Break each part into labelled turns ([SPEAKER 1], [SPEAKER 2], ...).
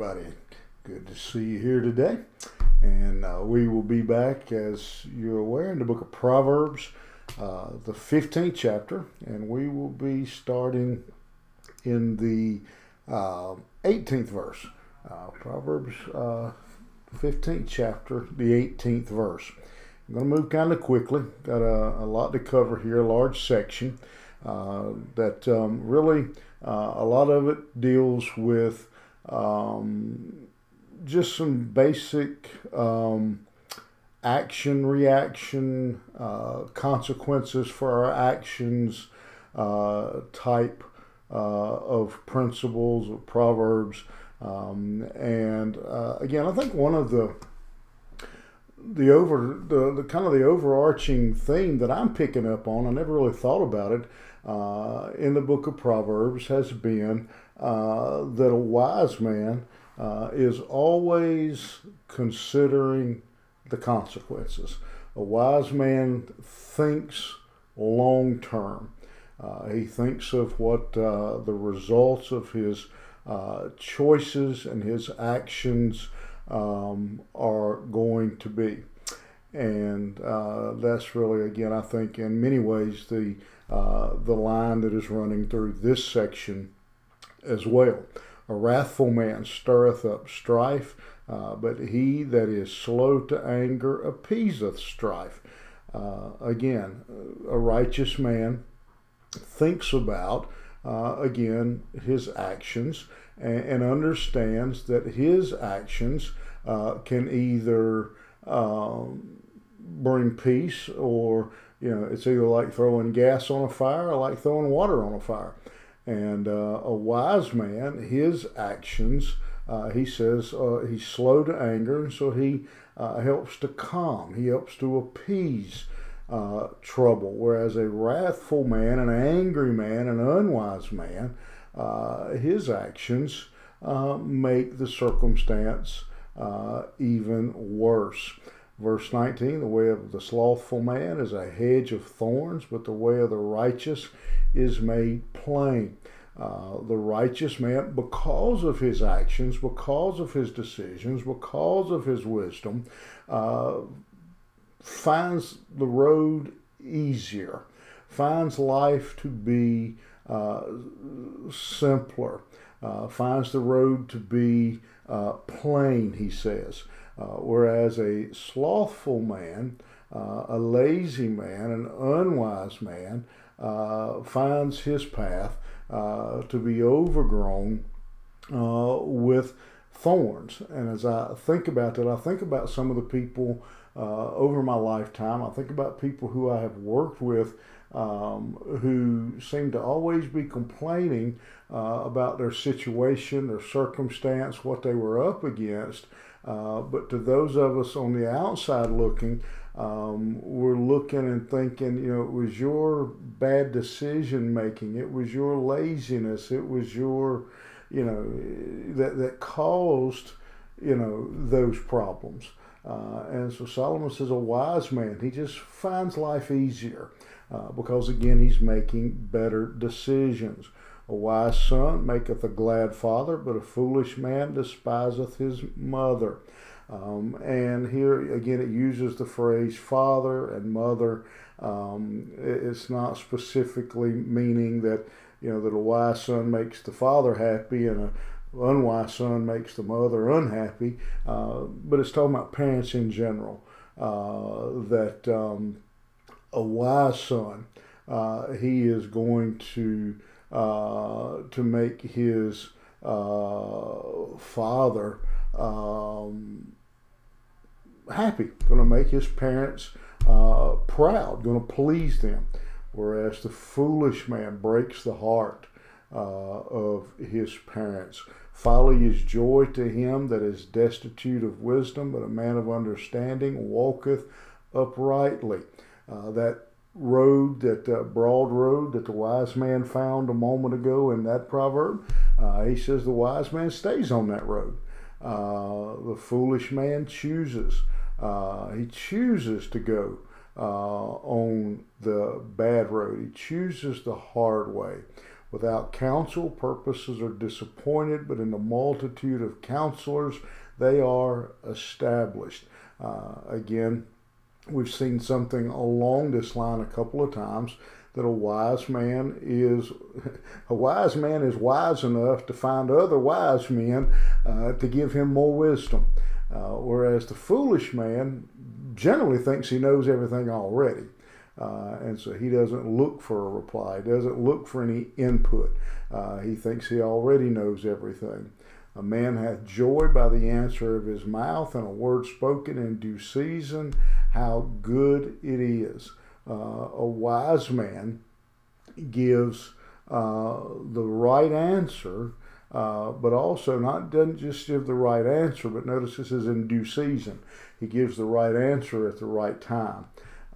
[SPEAKER 1] everybody. Good to see you here today. And uh, we will be back, as you're aware, in the book of Proverbs, uh, the 15th chapter. And we will be starting in the uh, 18th verse. Uh, Proverbs 15th uh, chapter, the 18th verse. I'm going to move kind of quickly. Got a, a lot to cover here, a large section uh, that um, really a lot of it deals with um, just some basic um, action reaction uh, consequences for our actions uh, type uh, of principles of proverbs. Um, and uh, again i think one of the the over the, the kind of the overarching theme that i'm picking up on i never really thought about it uh, in the book of proverbs has been uh, that a wise man uh, is always considering the consequences. A wise man thinks long term. Uh, he thinks of what uh, the results of his uh, choices and his actions um, are going to be. And that's really, again, I think, in many ways, the the line that is running through this section as well. A wrathful man stirreth up strife, uh, but he that is slow to anger appeaseth strife. Uh, again, a righteous man thinks about, uh, again, his actions and, and, understands that his actions uh, can either um, bring peace or, you know, it's either like throwing gas on a fire or like throwing water on a fire. And uh, a wise man, his actions, uh, he says uh, he's slow to anger, and so he uh, helps to calm, he helps to appease uh, trouble. Whereas a wrathful man, an angry man, an unwise man, uh, his actions make the circumstance even worse. Verse 19 The way of the slothful man is a hedge of thorns, but the way of the righteous is made plain. Uh, the righteous man, because of his actions, because of his decisions, because of his wisdom, uh, finds the road easier, finds life to be uh, simpler, uh, finds the road to be uh, plain, he says. Uh, whereas a slothful man, a lazy man, an unwise man, uh, finds his path uh, to be overgrown uh, with thorns. And as I think about that, I think about some of the people uh, over my lifetime. I think about people who I have worked with um, who seem to always be complaining uh, about their situation, their circumstance, what they were up against. Uh, but to those of us on the outside looking, um, we're looking and thinking, you know, it was your bad decision making, it was your laziness, it was your, you know, that that caused, you know, those problems. Uh, and so Solomon says, a wise man, he just finds life easier uh, because again, he's making better decisions. A wise son maketh a glad father, but a foolish man despiseth his mother. Um, and here again, it uses the phrase father and mother. Um, it's not specifically meaning that you know that a wise son makes the father happy and a unwise son makes the mother unhappy, uh, but it's talking about parents in general. Uh, that um, a wise son, uh, he is going to uh, to make his uh, father um, happy, going to make his parents uh, proud, going to please them. Whereas the foolish man breaks the heart uh, of his parents. Folly is joy to him that is destitute of wisdom, but a man of understanding walketh uprightly. Uh, that road, that uh, broad road that the wise man found a moment ago in that proverb, uh, he says the wise man stays on that road. Uh, the foolish man chooses uh, he chooses to go on the bad road. He chooses the hard way. Without counsel, purposes are disappointed, but in the multitude of counselors, they are established. Uh, again, we've seen something along this line a couple of times that a wise man is a wise man is wise enough to find other wise men uh, to give him more wisdom, uh, whereas the foolish man generally thinks he knows everything already. Uh, and so he doesn't look for a reply, doesn't look for any input. Uh, he thinks he already knows everything. A man hath joy by the answer of his mouth, and a word spoken in due season. How good it is! Uh, a wise man gives uh, the right answer, uh, but also not doesn't just give the right answer, but notice this is in due season. He gives the right answer at the right time.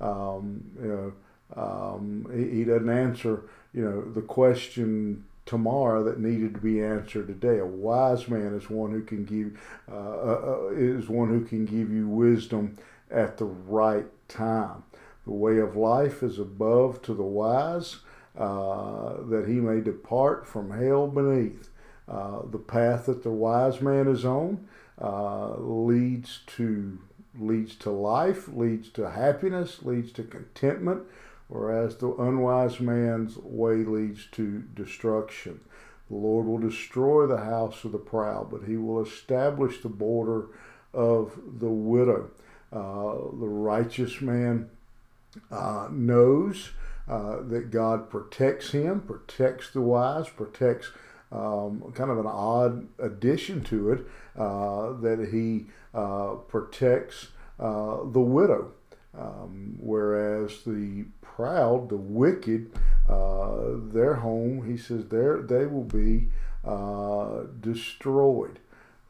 [SPEAKER 1] Um, you know, um, he, he, doesn't answer, you know, the question tomorrow that needed to be answered today. A wise man is one who can give uh, uh, uh, is one who can give you wisdom at the right time. The way of life is above to the wise, uh, that he may depart from hell beneath. Uh, the path that the wise man is on uh, leads to leads to life, leads to happiness, leads to contentment, whereas the unwise man's way leads to destruction. The Lord will destroy the house of the proud, but he will establish the border of the widow. Uh, the righteous man uh, knows uh, that God protects him, protects the wise, protects um, kind of an odd addition to it uh, that he protects uh, the widow. Um, whereas the proud, the wicked, uh, their home, he says, they will be uh, destroyed.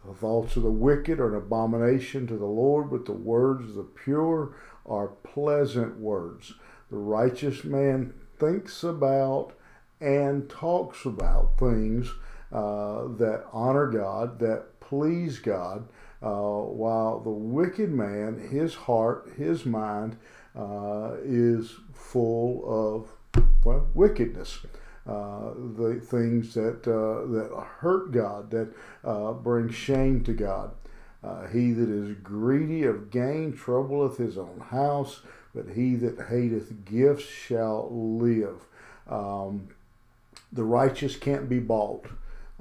[SPEAKER 1] The thoughts of the wicked are an abomination to the Lord, but the words of the pure are pleasant words. The righteous man thinks about and talks about things uh, that honor God, that please God, uh, while the wicked man, his heart, his mind uh, is full of well wickedness. Uh, the things that uh, that hurt God, that uh, bring shame to God. He that is greedy of gain troubleth his own house, but he that hateth gifts shall live. Um, the righteous can't be bought.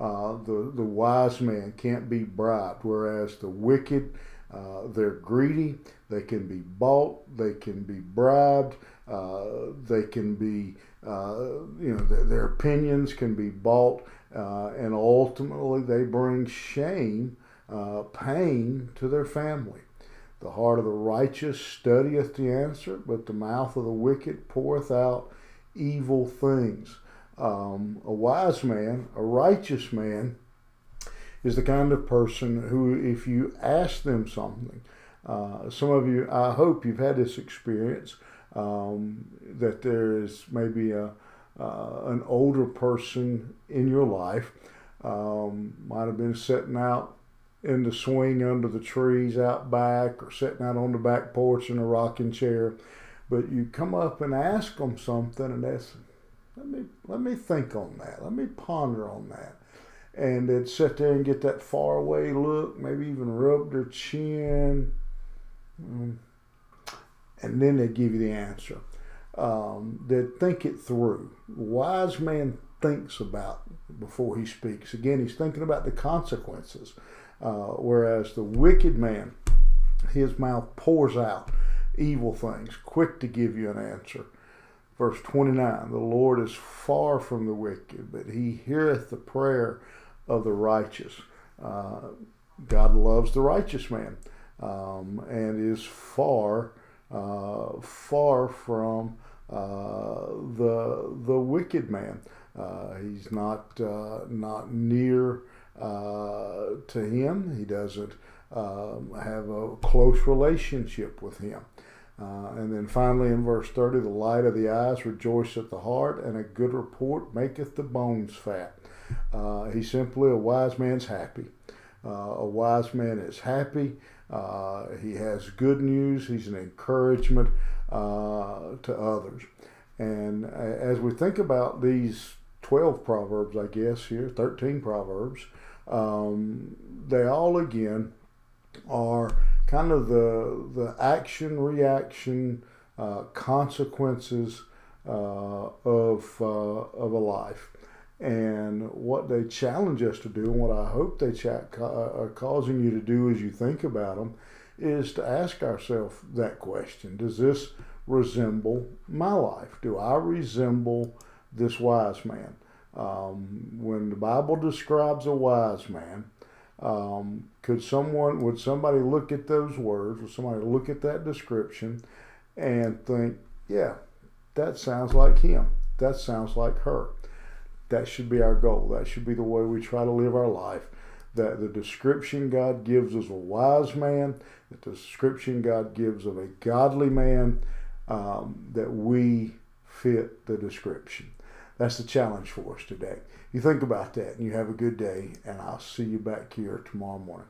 [SPEAKER 1] Uh, the, the wise man can't be bribed, whereas the wicked, uh, they're greedy, they can be bought, they can be bribed, uh, they can be, uh, you know, their, their, opinions can be bought, uh, and ultimately they bring shame, uh, pain to their family. The heart of the righteous studieth the answer, but the mouth of the wicked poureth out evil things. Um, a wise man, a righteous man, is the kind of person who, if you ask them something, uh, some of you, I hope you've had this experience um, that there is maybe a uh, an older person in your life um, might have been sitting out in the swing under the trees out back or sitting out on the back porch in a rocking chair but you come up and ask them something and that's let me let me think on that. Let me ponder on that. And they'd sit there and get that far away look, maybe even rub their chin, mm. and then they'd give you the answer. Um, they'd think it through. wise man thinks about before he speaks. Again, he's thinking about the consequences, uh, whereas the wicked man, his mouth pours out evil things, quick to give you an answer. Verse 29 The Lord is far from the wicked, but he heareth the prayer of the righteous. Uh, God loves the righteous man um, and is far, uh, far from uh, the the wicked man. Uh, he's not uh, not near uh, to him. He doesn't um, have a close relationship with him. Uh, and then finally in verse 30, the light of the eyes rejoiceth the heart, and a good report maketh the bones fat. Uh, he's simply a wise man's happy. Uh, a wise man is happy. Uh, he has good news. He's an encouragement uh, to others. And as we think about these 12 proverbs, I guess, here, 13 proverbs. Um, they all, again, are kind of the, the action reaction uh, consequences uh, of, uh, of a life. And what they challenge us to do, and what I hope they cha- are causing you to do as you think about them, is to ask ourselves that question Does this resemble my life? Do I resemble this wise man? Um, when the Bible describes a wise man, um, could someone, would somebody look at those words, would somebody look at that description and think, yeah, that sounds like him. That sounds like her. That should be our goal. That should be the way we try to live our life. That the description God gives of a wise man, that the description God gives of a godly man, um, that we fit the description. That's the challenge for us today. You think about that and you have a good day, and I'll see you back here tomorrow morning.